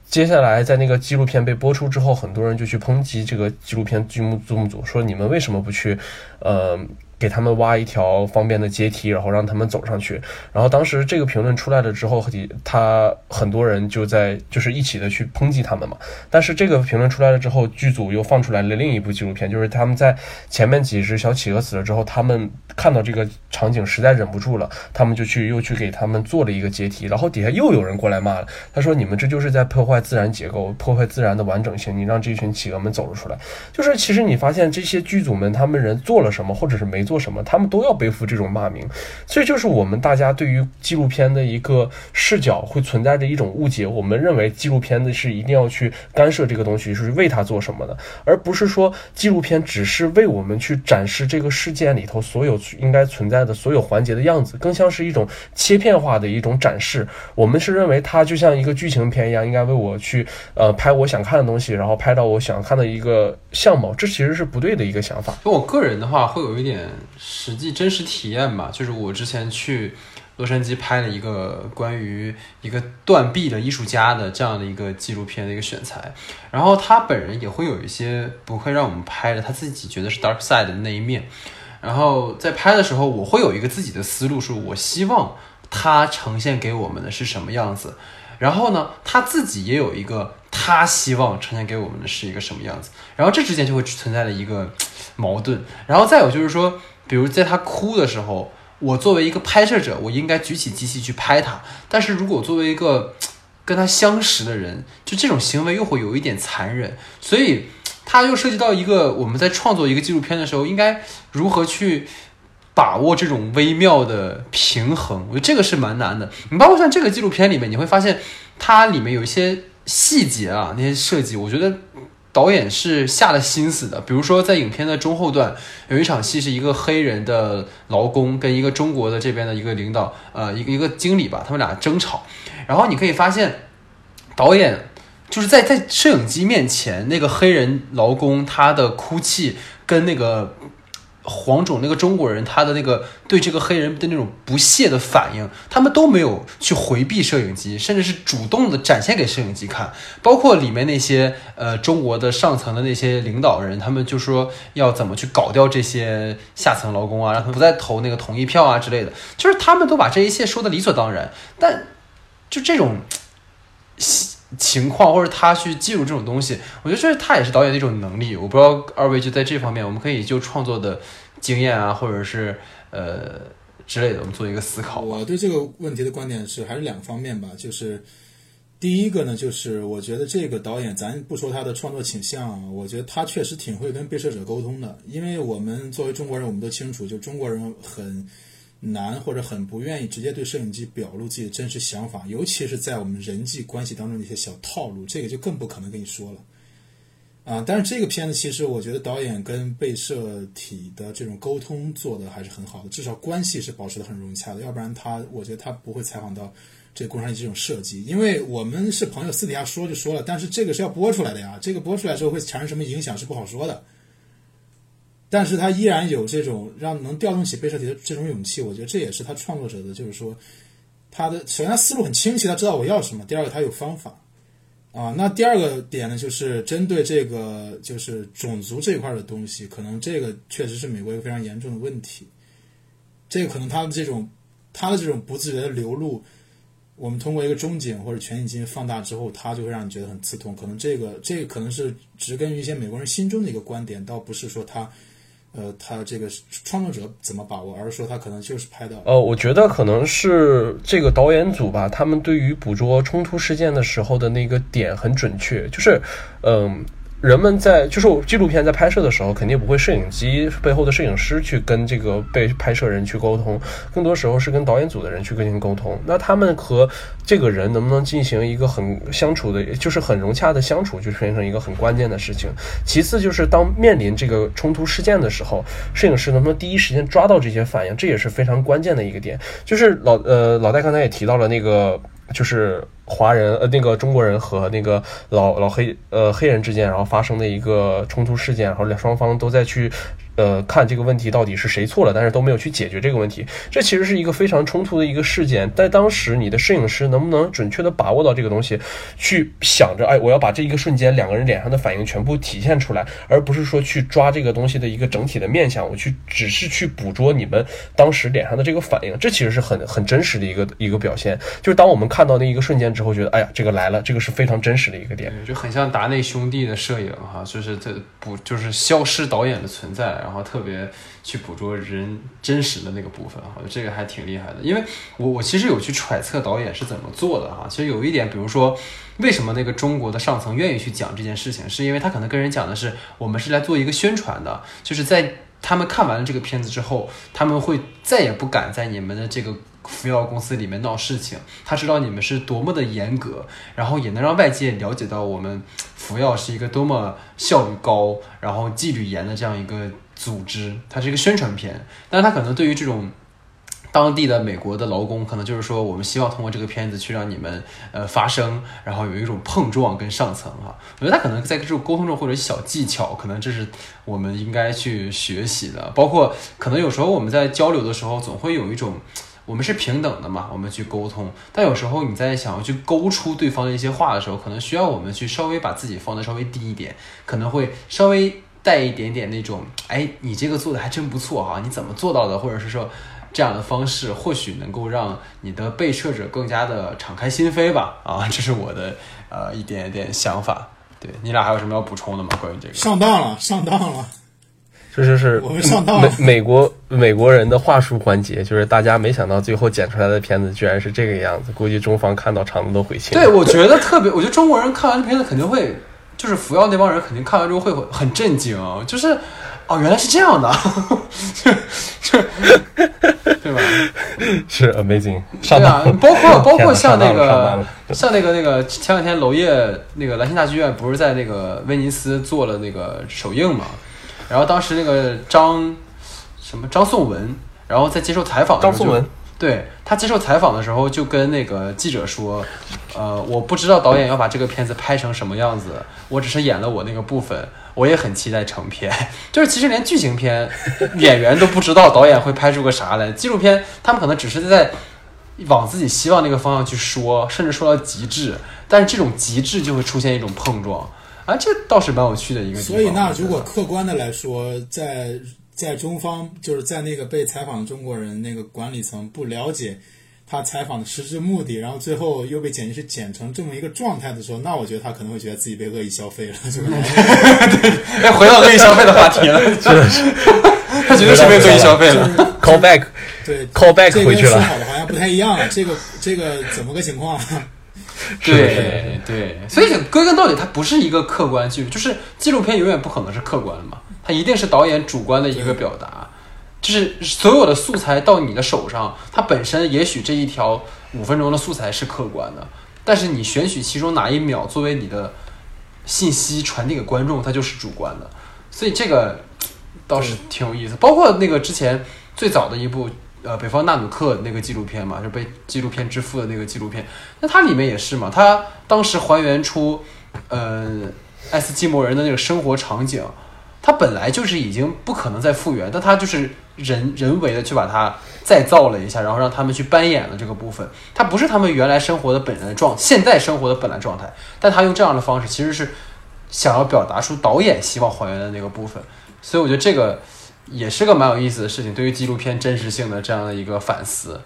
接下来，在那个纪录片被播出之后，很多人就去抨击这个纪录片剧目字幕组，说你们为什么不去，呃，给他们挖一条方便的阶梯，然后让他们走上去。然后当时这个评论出来了之后，他很多人就在就是一起的去抨击他们嘛。但是这个评论出来了之后，剧组又放出来了另一部纪录片，就是他们在前面几只小企鹅死了之后，他们看到这个场景实在忍不住了，他们就去又去给他们做了一个阶梯。然后底下又有人过来骂了，他说：“你们这就是在破坏自然结构，破坏自然的完整性，你让这群企鹅们走了出来。”就是其实你发现这些剧组们他们人做了什么，或者是没做什么，他们都要背负这种骂名。所以就是我们大家对于纪录片的一个视角会存在着一种误解，我们认为纪录片的是一定要去干涉这个东西，是为它做什么的，而不是说纪录片只是为我们去展示这个事件里头所有应该存在的所有环节的样子，更像是一种切片化的一种展示。我们是认为它就像一个剧情片一样，应该为我去呃拍我想看的东西，然后拍到我想看的一个相貌，这其实是不对的一个想法。我个人的话会有一点实际真实体验吧，就是我之前去洛杉矶拍了一个关于一个断臂的艺术家的这样的一个纪录片的一个选材，然后他本人也会有一些不会让我们拍的他自己觉得是 dark side 的那一面，然后在拍的时候我会有一个自己的思路，是我希望他呈现给我们的是什么样子，然后呢他自己也有一个他希望呈现给我们的是一个什么样子，然后这之间就会存在了一个矛盾，然后再有就是说，比如在他哭的时候。我作为一个拍摄者，我应该举起机器去拍他。但是如果作为一个跟他相识的人，就这种行为又会有一点残忍。所以，它又涉及到一个我们在创作一个纪录片的时候，应该如何去把握这种微妙的平衡。我觉得这个是蛮难的。你包括像这个纪录片里面，你会发现它里面有一些细节啊，那些设计，我觉得导演是下了心思的。比如说，在影片的中后段，有一场戏是一个黑人的劳工跟一个中国的这边的一个领导，呃，一个一个经理吧，他们俩争吵。然后你可以发现，导演就是在在摄影机面前，那个黑人劳工他的哭泣跟那个。黄种那个中国人，他的那个对这个黑人的那种不屑的反应，他们都没有去回避摄影机，甚至是主动的展现给摄影机看。包括里面那些呃中国的上层的那些领导人，他们就说要怎么去搞掉这些下层劳工啊，让他们不再投那个同意票啊之类的，就是他们都把这一切说的理所当然。但就这种情况，或者他去记录这种东西，我觉得这他也是导演的一种能力。我不知道二位就在这方面，我们可以就创作的经验啊，或者是呃之类的，我们做一个思考。我对这个问题的观点是还是两方面吧，就是第一个呢，就是我觉得这个导演，咱不说他的创作倾向啊，我觉得他确实挺会跟被摄者沟通的，因为我们作为中国人，我们都清楚，就中国人很。难或者很不愿意直接对摄影机表露自己的真实想法，尤其是在我们人际关系当中的一些小套路，这个就更不可能跟你说了。啊，但是这个片子其实我觉得导演跟被摄体的这种沟通做的还是很好的，至少关系是保持的很融洽的，要不然他我觉得他不会采访到这工商这种设计，因为我们是朋友，私底下说就说了，但是这个是要播出来的呀，这个播出来之后会产生什么影响是不好说的。但是他依然有这种让能调动起被摄体的这种勇气，我觉得这也是他创作者的，就是说他的首先他思路很清晰，他知道我要什么；第二个他有方法啊。那第二个点呢，就是针对这个就是种族这一块的东西，可能这个确实是美国一个非常严重的问题。这个可能他的这种他的这种不自觉的流露，我们通过一个中景或者全景进行放大之后，他就会让你觉得很刺痛。可能这个这个可能是植根于一些美国人心中的一个观点，倒不是说他。呃，他这个创作者怎么把握？而是说他可能就是拍的。呃，我觉得可能是这个导演组吧，他们对于捕捉冲突事件的时候的那个点很准确，就是，嗯。人们在就是纪录片在拍摄的时候，肯定不会摄影机背后的摄影师去跟这个被拍摄人去沟通，更多时候是跟导演组的人去进行沟通。那他们和这个人能不能进行一个很相处的，就是很融洽的相处，就变成一个很关键的事情。其次就是当面临这个冲突事件的时候，摄影师能不能第一时间抓到这些反应，这也是非常关键的一个点。就是老呃老戴刚才也提到了那个。就是华人呃，那个中国人和那个老老黑呃黑人之间，然后发生的一个冲突事件，然后两双方都在去。呃，看这个问题到底是谁错了，但是都没有去解决这个问题，这其实是一个非常冲突的一个事件。在当时，你的摄影师能不能准确的把握到这个东西，去想着，哎，我要把这一个瞬间两个人脸上的反应全部体现出来，而不是说去抓这个东西的一个整体的面相，我去只是去捕捉你们当时脸上的这个反应，这其实是很很真实的一个一个表现。就是当我们看到那一个瞬间之后，觉得，哎呀，这个来了，这个是非常真实的一个点，就很像达内兄弟的摄影哈，就是这不就是消失导演的存在。然后特别去捕捉人真实的那个部分，我觉得这个还挺厉害的。因为我我其实有去揣测导演是怎么做的哈。其实有一点，比如说为什么那个中国的上层愿意去讲这件事情，是因为他可能跟人讲的是我们是来做一个宣传的，就是在他们看完了这个片子之后，他们会再也不敢在你们的这个服药公司里面闹事情。他知道你们是多么的严格，然后也能让外界了解到我们服药是一个多么效率高，然后纪律严的这样一个。组织，它是一个宣传片，但是它可能对于这种当地的美国的劳工，可能就是说，我们希望通过这个片子去让你们呃发声，然后有一种碰撞跟上层哈。我觉得他可能在这种沟通中或者小技巧，可能这是我们应该去学习的。包括可能有时候我们在交流的时候，总会有一种我们是平等的嘛，我们去沟通。但有时候你在想要去勾出对方的一些话的时候，可能需要我们去稍微把自己放的稍微低一点，可能会稍微。带一点点那种，哎，你这个做的还真不错哈，你怎么做到的？或者是说，这样的方式或许能够让你的被摄者更加的敞开心扉吧？啊，这是我的呃一点点想法。对你俩还有什么要补充的吗？关于这个？上当了，上当了，这就是。美美国美国人的话术环节，就是大家没想到最后剪出来的片子居然是这个样子，估计中方看到肠子都悔青。对，我觉得特别，我觉得中国人看完这片子肯定会。就是服药那帮人肯定看完之后会很震惊，就是哦，原来是这样的，就 <laughs> 就对吧？是 amazing，对啊，包括包括像那个像那个那个前两天娄烨那个兰心大剧院不是在那个威尼斯做了那个首映嘛？然后当时那个张什么张颂文，然后在接受采访的时候，张颂文对他接受采访的时候就跟那个记者说，呃，我不知道导演要把这个片子拍成什么样子，我只是演了我那个部分，我也很期待成片。<laughs> 就是其实连剧情片演员都不知道导演会拍出个啥来，纪录片他们可能只是在往自己希望那个方向去说，甚至说到极致，但是这种极致就会出现一种碰撞。啊，这倒是蛮有趣的一个地方。所以，那如果客观的来说，在在中方，就是在那个被采访的中国人那个管理层不了解他采访的实质目的，然后最后又被剪辑师剪成这么一个状态的时候，那我觉得他可能会觉得自己被恶意消费了，就是 <laughs> 哎，回到恶意消费的话题了，他绝对是被恶意消费了。<laughs> call back 对 call back 这跟回去了。说好的好像不太一样了。这个这个怎么个情况？<laughs> 对对，所以归根到底，它不是一个客观纪录，就是纪录片永远不可能是客观的嘛，它一定是导演主观的一个表达。就是所有的素材到你的手上，它本身也许这一条五分钟的素材是客观的，但是你选取其中哪一秒作为你的信息传递给观众，它就是主观的。所以这个倒是挺有意思。包括那个之前最早的一部呃北方纳努克那个纪录片嘛，就被纪录片之父的那个纪录片，那它里面也是嘛，它当时还原出呃爱斯基摩人的那个生活场景，它本来就是已经不可能再复原，但它就是人人为的去把它再造了一下，然后让他们去扮演了这个部分。它不是他们原来生活的本来状，现在生活的本来状态，但他用这样的方式，其实是想要表达出导演希望还原的那个部分。所以我觉得这个也是个蛮有意思的事情，对于纪录片真实性的这样的一个反思。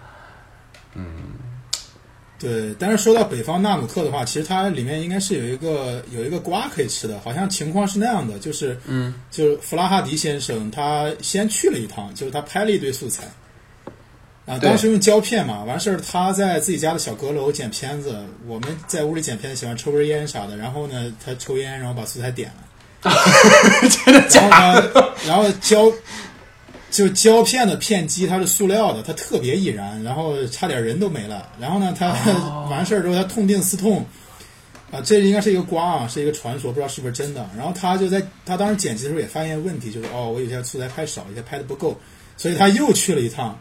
嗯对，但是说到北方纳努克的话，其实它里面应该是有一个有一个瓜可以吃的，好像情况是那样的，就是嗯，就是弗拉哈迪先生他先去了一趟，就是他拍了一堆素材，啊，当时用胶片嘛，完事儿他在自己家的小阁楼剪片子，我们在屋里剪片子喜欢抽根烟啥的，然后呢，他抽烟，然后把素材点了，真的假然后呢，然后胶就胶片的片机它是塑料的，它特别易燃，然后差点人都没了。然后呢，他、<laughs> 完事儿之后他痛定思痛，啊，这应该是一个瓜啊，是一个传说，不知道是不是真的。然后他就在他当时剪辑的时候也发现问题，就是哦，我有些素材拍少，有些拍的不够，所以他又去了一趟。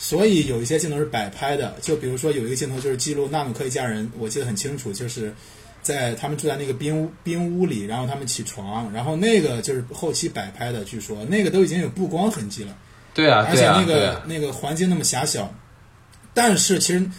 所以有一些镜头是摆拍的，就比如说有一个镜头就是记录纳努克一家人，我记得很清楚，就是在他们住在那个冰屋冰屋里，然后他们起床，然后那个就是后期摆拍的，据说那个都已经有布光痕迹了，对啊，而且那，个、啊。那个环境那么狭小，但是其实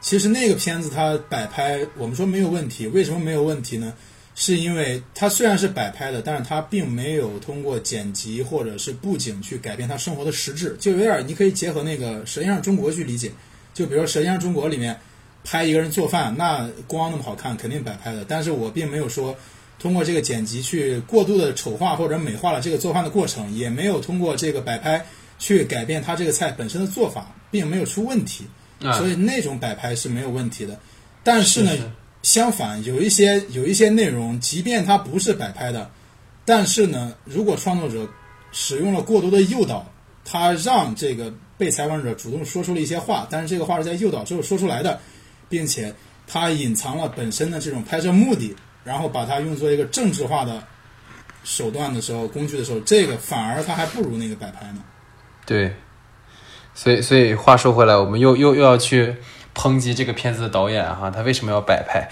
其实那个片子它摆拍，我们说没有问题，为什么没有问题呢？是因为它虽然是摆拍的，但是它并没有通过剪辑或者是布景去改变他生活的实质，就有点儿你可以结合那个《舌尖上中国》去理解，就比如说《舌尖上中国》里面拍一个人做饭，那光那么好看，肯定摆拍的，但是我并没有说通过这个剪辑去过度的丑化或者美化了这个做饭的过程，也没有通过这个摆拍去改变它这个菜本身的做法，并没有出问题，啊所以那种摆拍是没有问题的。但是呢，是是相反，有一些有一些内容，即便它不是摆拍的，但是呢，如果创作者使用了过多的诱导，他让这个被采访者主动说出了一些话，但是这个话是在诱导之后说出来的，并且他隐藏了本身的这种拍摄目的，然后把它用作一个政治化的手段的时候、工具的时候，这个反而它还不如那个摆拍呢。对，所以所以话说回来，我们又又又要去抨击这个片子的导演哈，他为什么要摆拍？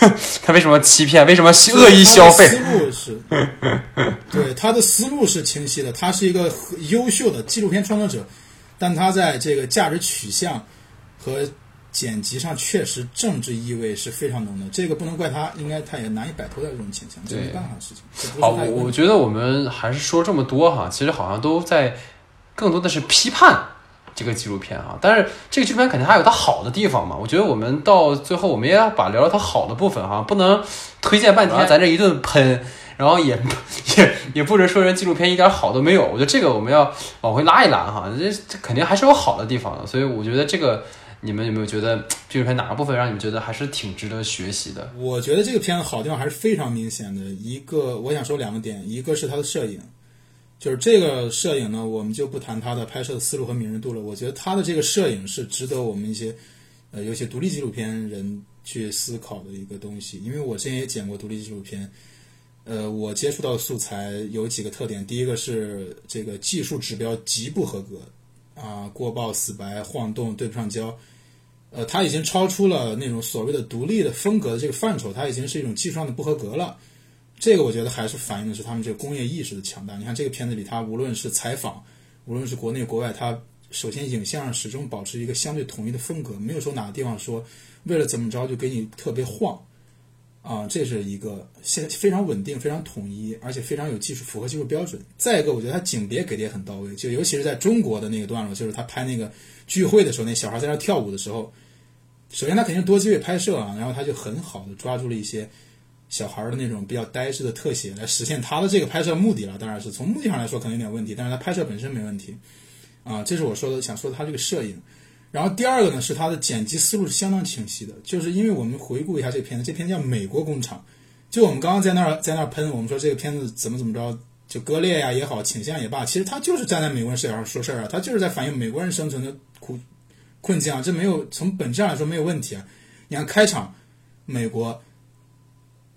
<laughs> 他为什么欺骗？为什么恶意消费思路是，对他的思路是清晰的，他是一个优秀的纪录片创作者，但他在这个价值取向和剪辑上确实政治意味是非常浓的，这个不能怪他，应该他也难以摆脱掉这种倾向，这对没办法的事情。好，我我觉得我们还是说这么多哈，其实好像都在更多的是批判这个纪录片啊。但是这个纪录片肯定还有它好的地方嘛。我觉得我们到最后我们也要把聊聊它好的部分哈，不能推荐半天，咱这一顿喷，然后也也也不能说人纪录片一点好都没有。我觉得这个我们要往回拉一拉哈，这这肯定还是有好的地方的。所以我觉得这个你们有没有觉得纪录片哪个部分让你们觉得还是挺值得学习的？我觉得这个片子好地方还是非常明显的。一个我想说两个点，一个是它的摄影，就是这个摄影呢，我们就不谈它的拍摄的思路和敏锐度了。我觉得它的这个摄影是值得我们一些呃有些独立纪录片人去思考的一个东西。因为我之前也剪过独立纪录片，呃，我接触到的素材有几个特点，第一个是这个技术指标极不合格啊，过曝、死白、晃动、对不上焦。呃，它已经超出了那种所谓的独立的风格的这个范畴，它已经是一种技术上的不合格了。这个我觉得还是反映的是他们这个工业意识的强大。你看这个片子里，它无论是采访，无论是国内国外，它首先影像上始终保持一个相对统一的风格，没有说哪个地方说为了怎么着就给你特别晃啊，这是一个现非常稳定、非常统一，而且非常有技术符合技术标准。再一个，我觉得它景别给的也很到位，就尤其是在中国的那个段落，就是他拍那个聚会的时候，那小孩在那跳舞的时候。首先，他肯定多机位拍摄啊，然后他就很好的抓住了一些小孩的那种比较呆滞的特写，来实现他的这个拍摄目的了。当然是从目的上来说可能有点问题，但是他拍摄本身没问题啊。这是我说的想说他这个摄影。然后第二个呢是他的剪辑思路是相当清晰的，就是因为我们回顾一下这片子，这片叫《美国工厂》，就我们刚刚在那儿在那儿喷，我们说这个片子怎么怎么着，就割裂呀也好，倾向也罢，其实他就是站在美国人视角上说事儿啊，他就是在反映美国人生存的苦。困境啊，这没有从本质上来说没有问题啊。你看开场，美国，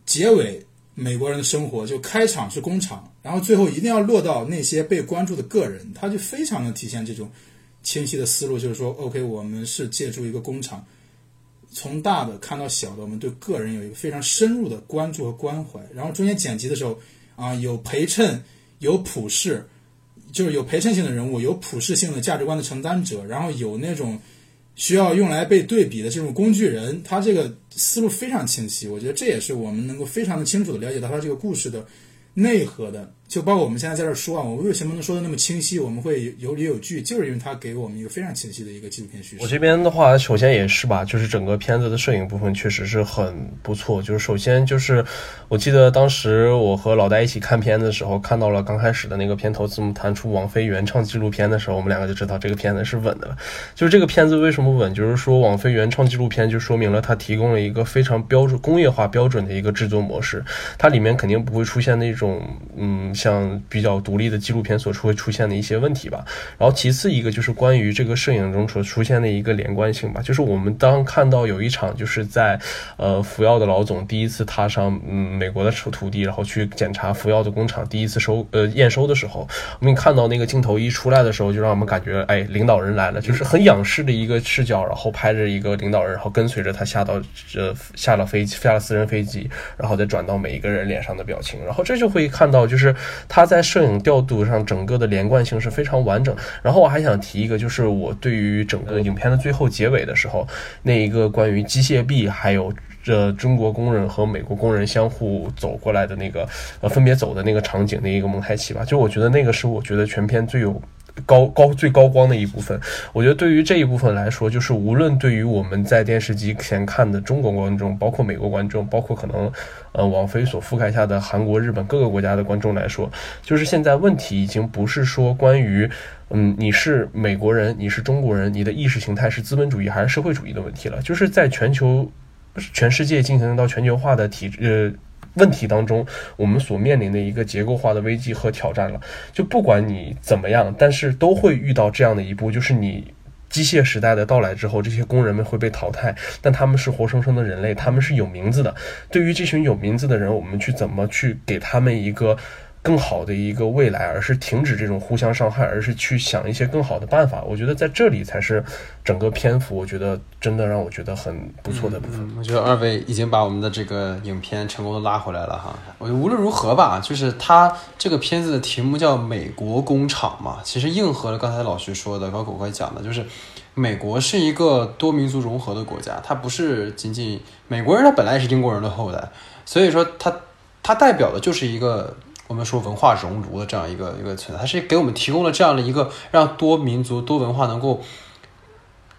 结尾美国人的生活，就开场是工厂，然后最后一定要落到那些被关注的个人，他就非常的体现这种清晰的思路，就是说，OK，我们是借助一个工厂，从大的看到小的，我们对个人有一个非常深入的关注和关怀。然后中间剪辑的时候啊，有陪衬，有普世，就是有陪衬性的人物，有普世性的价值观的承担者，然后有那种。需要用来被对比的这种工具人，他这个思路非常清晰，我觉得这也是我们能够非常的清楚的了解到他这个故事的内核的。就包括我们现在在这说啊，我为什么能说的那么清晰？我们会有理有据，就是因为他给我们一个非常清晰的一个纪录片叙事。我这边的话，首先也是吧，就是整个片子的摄影部分确实是很不错。就是首先就是，我记得当时我和老戴一起看片子的时候，看到了刚开始的那个片头字幕弹出王菲原创纪录片的时候，我们两个就知道这个片子是稳的了。就是这个片子为什么稳？就是说王菲原创纪录片就说明了它提供了一个非常标准工业化标准的一个制作模式，它里面肯定不会出现那种嗯像比较。独立的纪录片所出会出现的一些问题吧，然后其次一个就是关于这个摄影中所出现的一个连贯性吧，就是我们当看到有一场就是在呃福耀的老总第一次踏上嗯美国的土地，然后去检查福耀的工厂第一次收呃验收的时候，我们看到那个镜头一出来的时候，就让我们感觉哎领导人来了，就是很仰视的一个视角，然后拍着一个领导人，然后跟随着他下到呃下了飞机下了私人飞机，然后再转到每一个人脸上的表情，然后这就会看到就是他在摄影。调度上整个的连贯性是非常完整。然后我还想提一个，就是我对于整个影片的最后结尾的时候，那一个关于机械臂还有这中国工人和美国工人相互走过来的那个呃分别走的那个场景的一个蒙太奇吧，就我觉得那个是我觉得全片最有。高高最高光的一部分，我觉得对于这一部分来说，就是无论对于我们在电视机前看的中国观众，包括美国观众，包括可能呃网飞所覆盖下的韩国、日本各个国家的观众来说，就是现在问题已经不是说关于嗯你是美国人，你是中国人，你的意识形态是资本主义还是社会主义的问题了，就是在全球全世界进行到全球化的体制。问题当中，我们所面临的一个结构化的危机和挑战了。就不管你怎么样，但是都会遇到这样的一步，就是你机械时代的到来之后，这些工人们会被淘汰，但他们是活生生的人类，他们是有名字的。对于这群有名字的人，我们去怎么去给他们一个？更好的一个未来，而是停止这种互相伤害，而是去想一些更好的办法。我觉得在这里才是整个篇幅，我觉得真的让我觉得很不错的部分。<laughs> 我觉得二位已经把我们的这个影片成功的拉回来了哈。我无论如何吧，就是它这个片子的题目叫《美国工厂》嘛，其实应和了刚才老徐说的，高狗哥讲的，就是美国是一个多民族融合的国家，它不是仅仅美国人，他本来也是英国人的后代，所以说它它代表的就是一个。我们说文化熔炉的这样一个一个存在，它是给我们提供了这样的一个让多民族多文化能够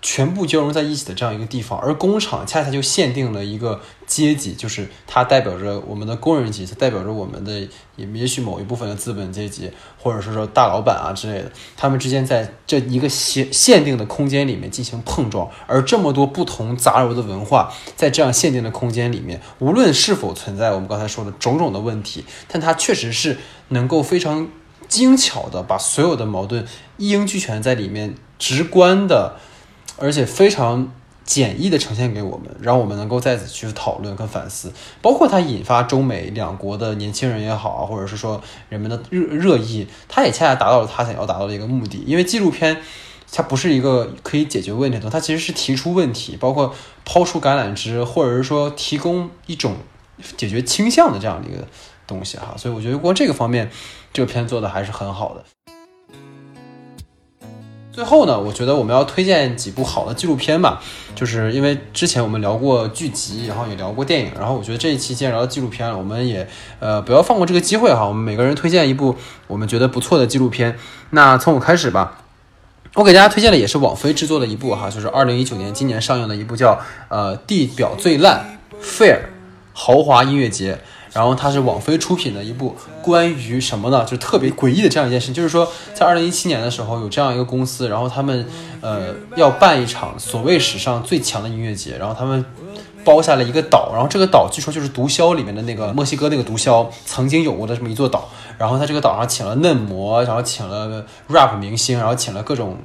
全部交融在一起的这样一个地方，而工厂恰恰就限定了一个阶级，就是它代表着我们的工人阶级，代表着我们的也也许某一部分的资本阶级，或者是说大老板啊之类的，他们之间在这一个限限定的空间里面进行碰撞，而这么多不同杂糅的文化在这样限定的空间里面，无论是否存在我们刚才说的种种的问题，但它确实是能够非常精巧的把所有的矛盾一应俱全在里面，直观的。而且非常简易的呈现给我们，让我们能够在此去讨论跟反思，包括它引发中美两国的年轻人也好啊，或者是说人们的热热议，它也恰恰达到了它想要达到的一个目的。因为纪录片它不是一个可以解决问题的，它其实是提出问题，包括抛出橄榄枝，或者是说提供一种解决倾向的这样的一个东西哈。所以我觉得光这个方面，这个片做的还是很好的。最后呢，我觉得我们要推荐几部好的纪录片吧，就是因为之前我们聊过剧集，然后也聊过电影，然后我觉得这一期既然聊到纪录片了，我们也呃不要放过这个机会哈，我们每个人推荐一部我们觉得不错的纪录片。那从我开始吧，我给大家推荐的也是网飞制作的一部哈，就是二零一九年今年上映的一部叫呃地表最烂 Fair 豪华音乐节。然后它是网飞出品的一部关于什么呢？就是特别诡异的这样一件事，就是说在二零一七年的时候有这样一个公司，然后他们呃要办一场所谓史上最强的音乐节，然后他们包下了一个岛，然后这个岛据说就是毒枭里面的那个墨西哥那个毒枭曾经有过的这么一座岛，然后在这个岛上请了嫩模，然后请了 rap 明星，然后请了各种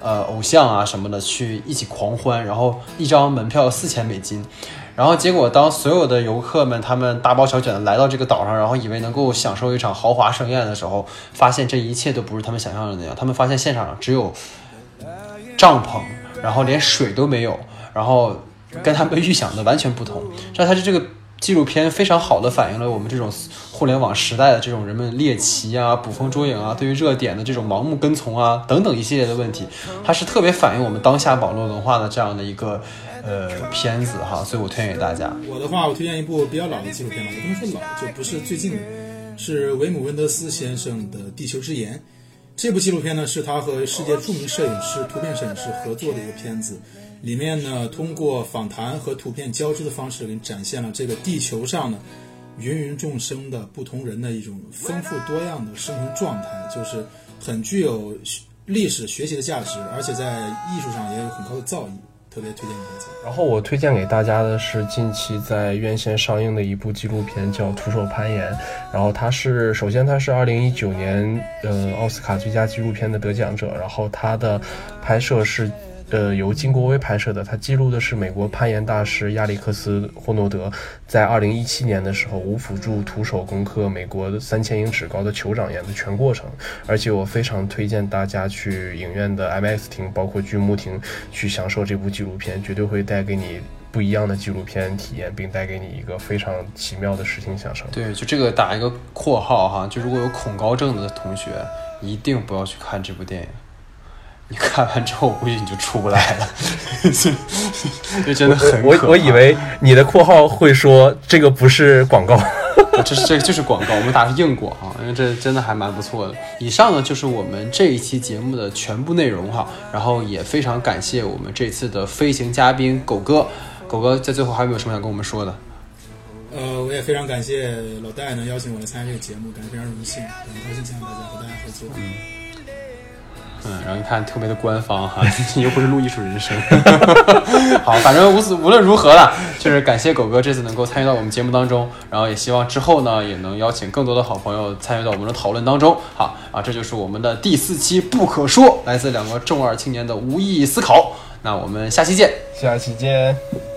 呃偶像啊什么的去一起狂欢，然后一张门票四千美金。然后结果，当所有的游客们他们大包小卷的来到这个岛上，然后以为能够享受一场豪华盛宴的时候，发现这一切都不是他们想象的那样。他们发现现场只有帐篷，然后连水都没有，然后跟他们预想的完全不同。这它是这个纪录片非常好的反映了我们这种互联网时代的这种人们猎奇啊、捕风捉影啊、对于热点的这种盲目跟从啊等等一系列的问题。它是特别反映我们当下网络文化的这样的一个。呃，片子哈，所以我推荐给大家。我的话，我推荐一部比较老的纪录片吧，也不能说老，就不是最近，是维姆温德斯先生的《地球之盐》。这部纪录片呢，是他和世界著名摄影师、图片摄影师合作的一个片子。里面呢，通过访谈和图片交织的方式，给你展现了这个地球上的芸芸众生的不同人的一种丰富多样的生存状态，就是很具有历史学习的价值，而且在艺术上也有很高的造诣。特别推荐给大家。然后我推荐给大家的是近期在院线上映的一部纪录片，叫《徒手攀岩》。然后它是，首先它是二零一九年呃奥斯卡最佳纪录片的得奖者。然后它的拍摄是。呃，由金国威拍摄的，它记录的是美国攀岩大师亚历克斯·霍诺德在二零一七年的时候无辅助徒手攻克美国三千英尺高的酋长岩的全过程。而且我非常推荐大家去影院的 MX 厅，包括巨幕厅去享受这部纪录片，绝对会带给你不一样的纪录片体验，并带给你一个非常奇妙的视听享受。对，就这个打一个括号哈，就如果有恐高症的同学，一定不要去看这部电影。你看完之后，我估计你就出不来了，<laughs> 就真的很我我以为你的括号会说这个不是广告，<laughs> 这是这就是广告，我们打是硬广哈，因为这真的还蛮不错的。以上呢就是我们这一期节目的全部内容哈，然后也非常感谢我们这次的飞行嘉宾狗哥，狗哥在最后还有没有什么想跟我们说的？呃，我也非常感谢老戴能邀请我来参加这个节目，感觉非常荣幸，很高兴见到大家和大家合作。嗯。嗯，然后你看特别的官方哈，<laughs> 你又不是录艺术人生。<laughs> 好，反正无此无论如何了，就是感谢狗哥这次能够参与到我们节目当中，然后也希望之后呢也能邀请更多的好朋友参与到我们的讨论当中。好啊，这就是我们的第四期不可说，来自两个重二青年的无意义思考。那我们下期见，下期见。